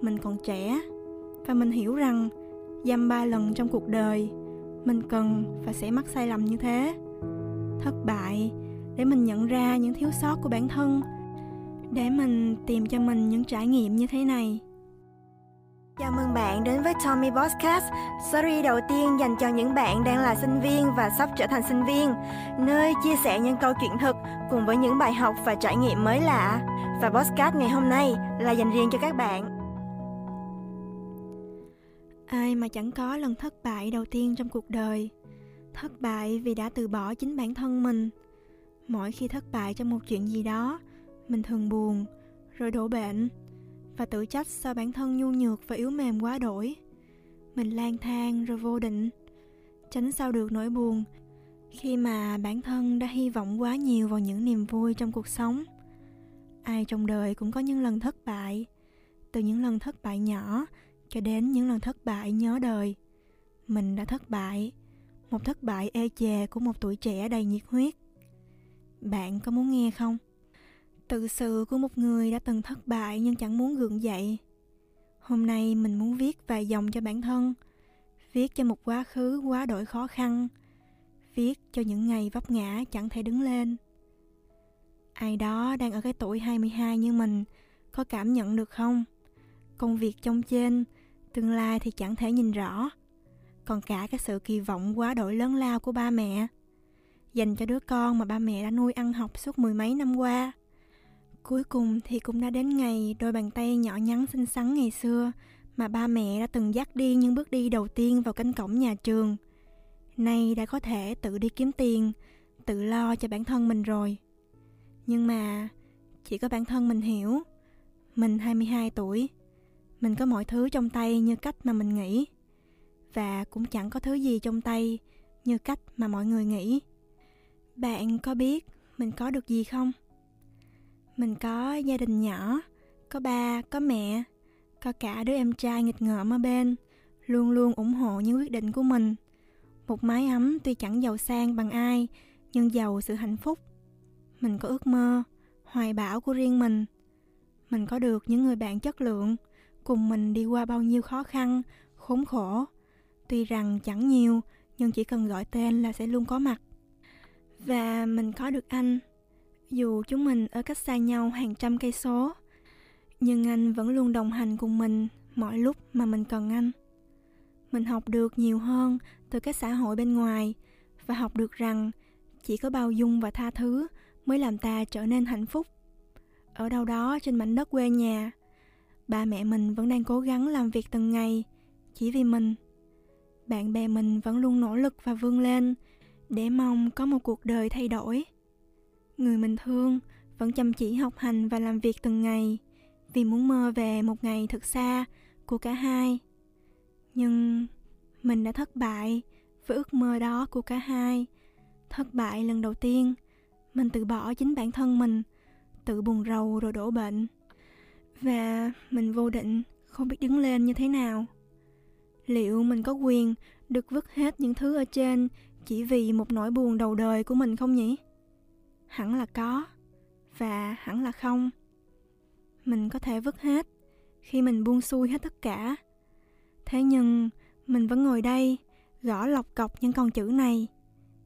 mình còn trẻ và mình hiểu rằng dăm ba lần trong cuộc đời mình cần và sẽ mắc sai lầm như thế thất bại để mình nhận ra những thiếu sót của bản thân để mình tìm cho mình những trải nghiệm như thế này Chào mừng bạn đến với Tommy Podcast, series đầu tiên dành cho những bạn đang là sinh viên và sắp trở thành sinh viên, nơi chia sẻ những câu chuyện thực cùng với những bài học và trải nghiệm mới lạ. Và podcast ngày hôm nay là dành riêng cho các bạn ai mà chẳng có lần thất bại đầu tiên trong cuộc đời. Thất bại vì đã từ bỏ chính bản thân mình. Mỗi khi thất bại trong một chuyện gì đó, mình thường buồn, rồi đổ bệnh, và tự trách sao bản thân nhu nhược và yếu mềm quá đổi. Mình lang thang rồi vô định. Tránh sao được nỗi buồn khi mà bản thân đã hy vọng quá nhiều vào những niềm vui trong cuộc sống. Ai trong đời cũng có những lần thất bại. Từ những lần thất bại nhỏ cho đến những lần thất bại nhớ đời. Mình đã thất bại, một thất bại ê chề của một tuổi trẻ đầy nhiệt huyết. Bạn có muốn nghe không? Tự sự của một người đã từng thất bại nhưng chẳng muốn gượng dậy. Hôm nay mình muốn viết vài dòng cho bản thân, viết cho một quá khứ quá đổi khó khăn, viết cho những ngày vấp ngã chẳng thể đứng lên. Ai đó đang ở cái tuổi 22 như mình có cảm nhận được không? Công việc trong trên tương lai thì chẳng thể nhìn rõ. Còn cả cái sự kỳ vọng quá đổi lớn lao của ba mẹ. Dành cho đứa con mà ba mẹ đã nuôi ăn học suốt mười mấy năm qua. Cuối cùng thì cũng đã đến ngày đôi bàn tay nhỏ nhắn xinh xắn ngày xưa mà ba mẹ đã từng dắt đi những bước đi đầu tiên vào cánh cổng nhà trường. Nay đã có thể tự đi kiếm tiền, tự lo cho bản thân mình rồi. Nhưng mà chỉ có bản thân mình hiểu, mình 22 tuổi mình có mọi thứ trong tay như cách mà mình nghĩ. Và cũng chẳng có thứ gì trong tay như cách mà mọi người nghĩ. Bạn có biết mình có được gì không? Mình có gia đình nhỏ, có ba, có mẹ, có cả đứa em trai nghịch ngợm ở bên, luôn luôn ủng hộ những quyết định của mình. Một mái ấm tuy chẳng giàu sang bằng ai, nhưng giàu sự hạnh phúc. Mình có ước mơ, hoài bão của riêng mình. Mình có được những người bạn chất lượng cùng mình đi qua bao nhiêu khó khăn, khốn khổ. Tuy rằng chẳng nhiều, nhưng chỉ cần gọi tên là sẽ luôn có mặt. Và mình có được anh. Dù chúng mình ở cách xa nhau hàng trăm cây số, nhưng anh vẫn luôn đồng hành cùng mình mọi lúc mà mình cần anh. Mình học được nhiều hơn từ cái xã hội bên ngoài và học được rằng chỉ có bao dung và tha thứ mới làm ta trở nên hạnh phúc. Ở đâu đó trên mảnh đất quê nhà ba mẹ mình vẫn đang cố gắng làm việc từng ngày, chỉ vì mình. Bạn bè mình vẫn luôn nỗ lực và vươn lên để mong có một cuộc đời thay đổi. Người mình thương vẫn chăm chỉ học hành và làm việc từng ngày vì muốn mơ về một ngày thật xa của cả hai. Nhưng mình đã thất bại với ước mơ đó của cả hai. Thất bại lần đầu tiên, mình tự bỏ chính bản thân mình, tự buồn rầu rồi đổ bệnh và mình vô định, không biết đứng lên như thế nào. Liệu mình có quyền được vứt hết những thứ ở trên chỉ vì một nỗi buồn đầu đời của mình không nhỉ? Hẳn là có, và hẳn là không. Mình có thể vứt hết khi mình buông xuôi hết tất cả. Thế nhưng mình vẫn ngồi đây, gõ lọc cọc những con chữ này,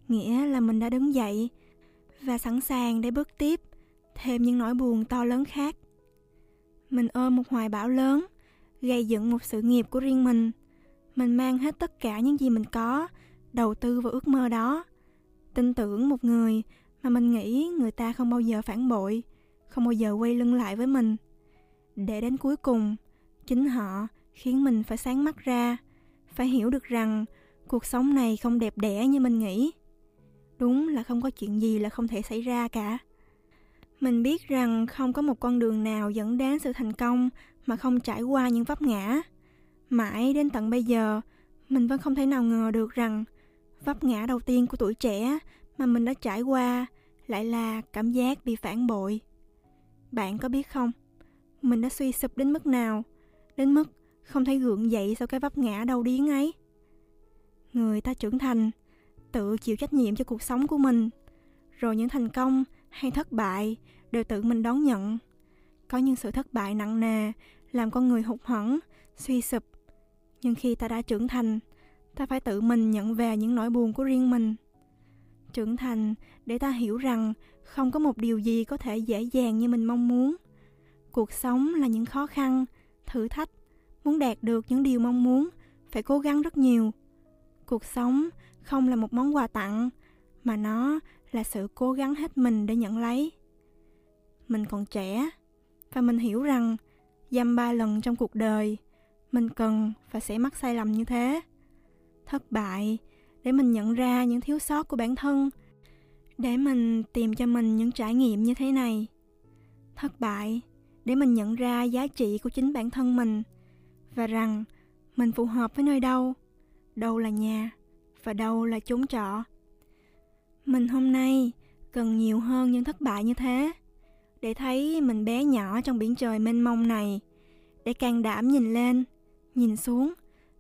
nghĩa là mình đã đứng dậy và sẵn sàng để bước tiếp thêm những nỗi buồn to lớn khác mình ôm một hoài bão lớn, gây dựng một sự nghiệp của riêng mình. Mình mang hết tất cả những gì mình có, đầu tư vào ước mơ đó. Tin tưởng một người mà mình nghĩ người ta không bao giờ phản bội, không bao giờ quay lưng lại với mình. Để đến cuối cùng, chính họ khiến mình phải sáng mắt ra, phải hiểu được rằng cuộc sống này không đẹp đẽ như mình nghĩ. Đúng là không có chuyện gì là không thể xảy ra cả mình biết rằng không có một con đường nào dẫn đến sự thành công mà không trải qua những vấp ngã. Mãi đến tận bây giờ, mình vẫn không thể nào ngờ được rằng vấp ngã đầu tiên của tuổi trẻ mà mình đã trải qua lại là cảm giác bị phản bội. Bạn có biết không? Mình đã suy sụp đến mức nào, đến mức không thể gượng dậy sau cái vấp ngã đau điếng ấy. Người ta trưởng thành, tự chịu trách nhiệm cho cuộc sống của mình, rồi những thành công hay thất bại đều tự mình đón nhận có những sự thất bại nặng nề làm con người hụt hẫng, suy sụp. Nhưng khi ta đã trưởng thành, ta phải tự mình nhận về những nỗi buồn của riêng mình. Trưởng thành để ta hiểu rằng không có một điều gì có thể dễ dàng như mình mong muốn. Cuộc sống là những khó khăn, thử thách, muốn đạt được những điều mong muốn phải cố gắng rất nhiều. Cuộc sống không là một món quà tặng mà nó là sự cố gắng hết mình để nhận lấy. Mình còn trẻ, và mình hiểu rằng dăm ba lần trong cuộc đời, mình cần và sẽ mắc sai lầm như thế. Thất bại để mình nhận ra những thiếu sót của bản thân, để mình tìm cho mình những trải nghiệm như thế này. Thất bại để mình nhận ra giá trị của chính bản thân mình, và rằng mình phù hợp với nơi đâu đâu là nhà và đâu là chốn trọ mình hôm nay cần nhiều hơn những thất bại như thế. Để thấy mình bé nhỏ trong biển trời mênh mông này. Để can đảm nhìn lên, nhìn xuống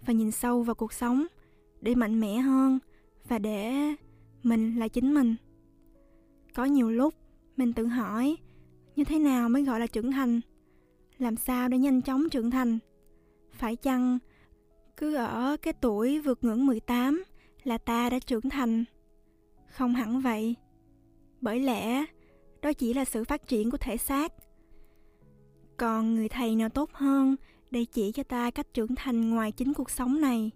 và nhìn sâu vào cuộc sống. Để mạnh mẽ hơn và để mình là chính mình. Có nhiều lúc mình tự hỏi, như thế nào mới gọi là trưởng thành? Làm sao để nhanh chóng trưởng thành? Phải chăng cứ ở cái tuổi vượt ngưỡng 18 là ta đã trưởng thành? Không hẳn vậy. Bởi lẽ, đó chỉ là sự phát triển của thể xác. Còn người thầy nào tốt hơn để chỉ cho ta cách trưởng thành ngoài chính cuộc sống này?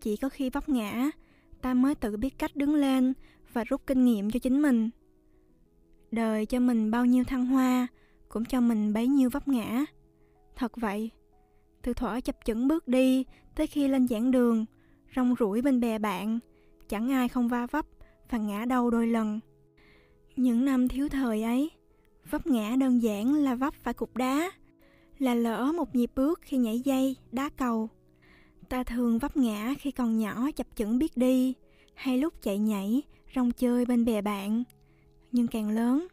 Chỉ có khi vấp ngã, ta mới tự biết cách đứng lên và rút kinh nghiệm cho chính mình. Đời cho mình bao nhiêu thăng hoa, cũng cho mình bấy nhiêu vấp ngã. Thật vậy, từ thuở chập chững bước đi tới khi lên giảng đường, rong ruổi bên bè bạn, chẳng ai không va vấp và ngã đầu đôi lần. Những năm thiếu thời ấy, vấp ngã đơn giản là vấp phải cục đá, là lỡ một nhịp bước khi nhảy dây, đá cầu. Ta thường vấp ngã khi còn nhỏ chập chững biết đi, hay lúc chạy nhảy, rong chơi bên bè bạn. Nhưng càng lớn,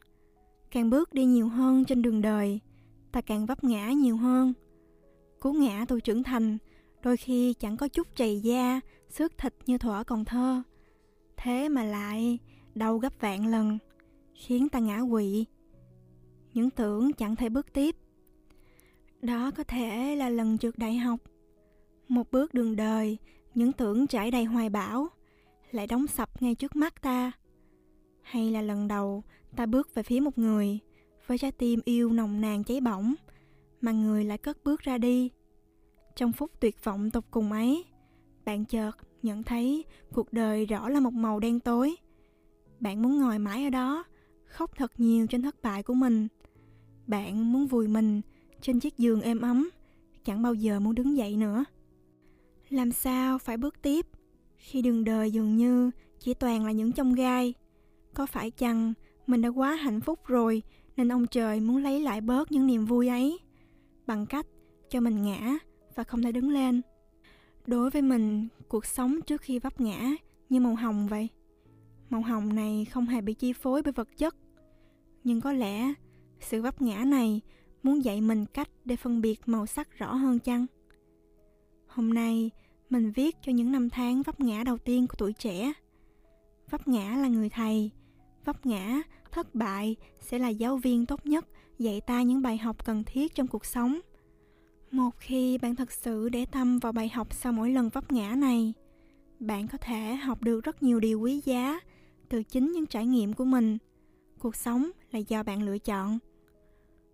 càng bước đi nhiều hơn trên đường đời, ta càng vấp ngã nhiều hơn. Cú ngã tôi trưởng thành, đôi khi chẳng có chút chày da, xước thịt như thuở còn thơ thế mà lại, đau gấp vạn lần, khiến ta ngã quỵ. Những tưởng chẳng thể bước tiếp. Đó có thể là lần trượt đại học. Một bước đường đời, những tưởng trải đầy hoài bão, lại đóng sập ngay trước mắt ta. Hay là lần đầu, ta bước về phía một người, với trái tim yêu nồng nàn cháy bỏng, mà người lại cất bước ra đi. Trong phút tuyệt vọng tột cùng ấy bạn chợt nhận thấy cuộc đời rõ là một màu đen tối. Bạn muốn ngồi mãi ở đó, khóc thật nhiều trên thất bại của mình. Bạn muốn vùi mình trên chiếc giường êm ấm, chẳng bao giờ muốn đứng dậy nữa. Làm sao phải bước tiếp khi đường đời dường như chỉ toàn là những chông gai? Có phải chăng mình đã quá hạnh phúc rồi nên ông trời muốn lấy lại bớt những niềm vui ấy? Bằng cách cho mình ngã và không thể đứng lên đối với mình, cuộc sống trước khi vấp ngã như màu hồng vậy. Màu hồng này không hề bị chi phối bởi vật chất. Nhưng có lẽ sự vấp ngã này muốn dạy mình cách để phân biệt màu sắc rõ hơn chăng? Hôm nay, mình viết cho những năm tháng vấp ngã đầu tiên của tuổi trẻ. Vấp ngã là người thầy. Vấp ngã, thất bại sẽ là giáo viên tốt nhất dạy ta những bài học cần thiết trong cuộc sống một khi bạn thật sự để tâm vào bài học sau mỗi lần vấp ngã này, bạn có thể học được rất nhiều điều quý giá từ chính những trải nghiệm của mình. Cuộc sống là do bạn lựa chọn.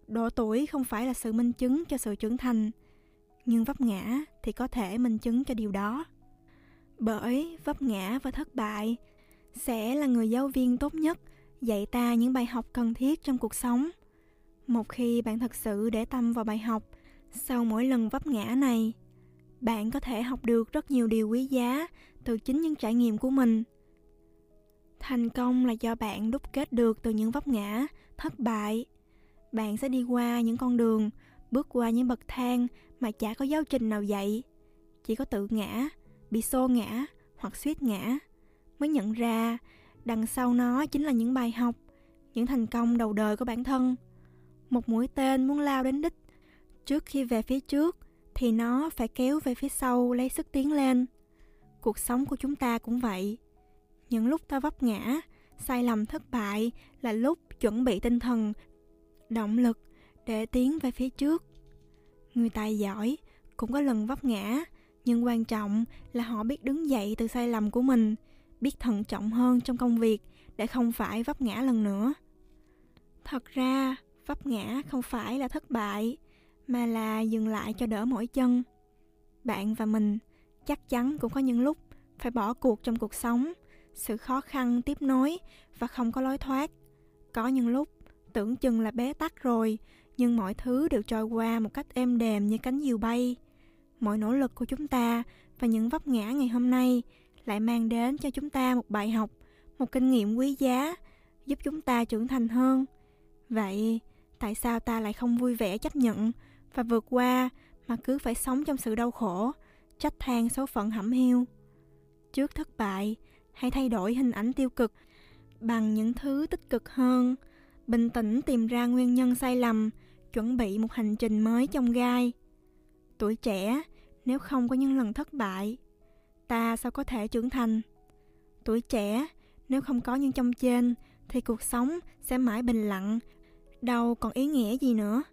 Độ tuổi không phải là sự minh chứng cho sự trưởng thành, nhưng vấp ngã thì có thể minh chứng cho điều đó. Bởi vấp ngã và thất bại sẽ là người giáo viên tốt nhất dạy ta những bài học cần thiết trong cuộc sống. Một khi bạn thật sự để tâm vào bài học sau mỗi lần vấp ngã này, bạn có thể học được rất nhiều điều quý giá từ chính những trải nghiệm của mình. Thành công là do bạn đúc kết được từ những vấp ngã, thất bại. Bạn sẽ đi qua những con đường, bước qua những bậc thang mà chả có giáo trình nào dạy. Chỉ có tự ngã, bị xô ngã hoặc suýt ngã mới nhận ra đằng sau nó chính là những bài học, những thành công đầu đời của bản thân. Một mũi tên muốn lao đến đích trước khi về phía trước thì nó phải kéo về phía sau lấy sức tiến lên. Cuộc sống của chúng ta cũng vậy. Những lúc ta vấp ngã sai lầm thất bại là lúc chuẩn bị tinh thần động lực để tiến về phía trước. Người tài giỏi cũng có lần vấp ngã, nhưng quan trọng là họ biết đứng dậy từ sai lầm của mình, biết thận trọng hơn trong công việc để không phải vấp ngã lần nữa. Thật ra, vấp ngã không phải là thất bại, mà là dừng lại cho đỡ mỗi chân. Bạn và mình chắc chắn cũng có những lúc phải bỏ cuộc trong cuộc sống, sự khó khăn tiếp nối và không có lối thoát. Có những lúc tưởng chừng là bế tắc rồi, nhưng mọi thứ đều trôi qua một cách êm đềm như cánh diều bay. Mọi nỗ lực của chúng ta và những vấp ngã ngày hôm nay lại mang đến cho chúng ta một bài học, một kinh nghiệm quý giá, giúp chúng ta trưởng thành hơn. Vậy, tại sao ta lại không vui vẻ chấp nhận và vượt qua mà cứ phải sống trong sự đau khổ, trách than số phận hẩm hiu? Trước thất bại, hãy thay đổi hình ảnh tiêu cực bằng những thứ tích cực hơn, bình tĩnh tìm ra nguyên nhân sai lầm, chuẩn bị một hành trình mới trong gai. Tuổi trẻ, nếu không có những lần thất bại, ta sao có thể trưởng thành? Tuổi trẻ, nếu không có những trong trên, thì cuộc sống sẽ mãi bình lặng, đâu còn ý nghĩa gì nữa.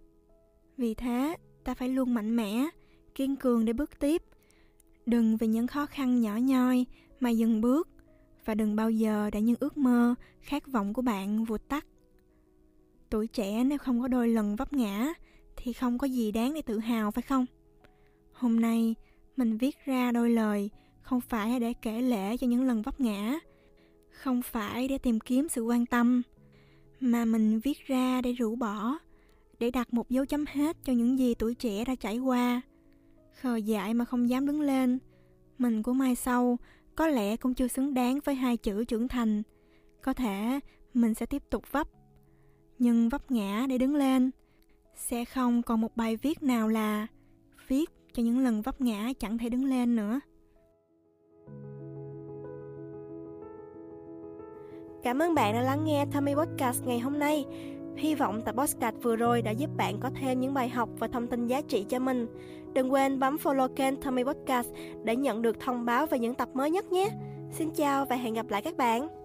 Vì thế, ta phải luôn mạnh mẽ, kiên cường để bước tiếp. Đừng vì những khó khăn nhỏ nhoi mà dừng bước và đừng bao giờ để những ước mơ, khát vọng của bạn vụt tắt. Tuổi trẻ nếu không có đôi lần vấp ngã thì không có gì đáng để tự hào phải không? Hôm nay mình viết ra đôi lời không phải để kể lễ cho những lần vấp ngã, không phải để tìm kiếm sự quan tâm, mà mình viết ra để rũ bỏ, để đặt một dấu chấm hết cho những gì tuổi trẻ đã trải qua. Khờ dại mà không dám đứng lên, mình của mai sau có lẽ cũng chưa xứng đáng với hai chữ trưởng thành. Có thể mình sẽ tiếp tục vấp, nhưng vấp ngã để đứng lên. Sẽ không còn một bài viết nào là viết cho những lần vấp ngã chẳng thể đứng lên nữa. Cảm ơn bạn đã lắng nghe Tommy Podcast ngày hôm nay. Hy vọng tập podcast vừa rồi đã giúp bạn có thêm những bài học và thông tin giá trị cho mình. Đừng quên bấm follow kênh Tommy Podcast để nhận được thông báo về những tập mới nhất nhé. Xin chào và hẹn gặp lại các bạn.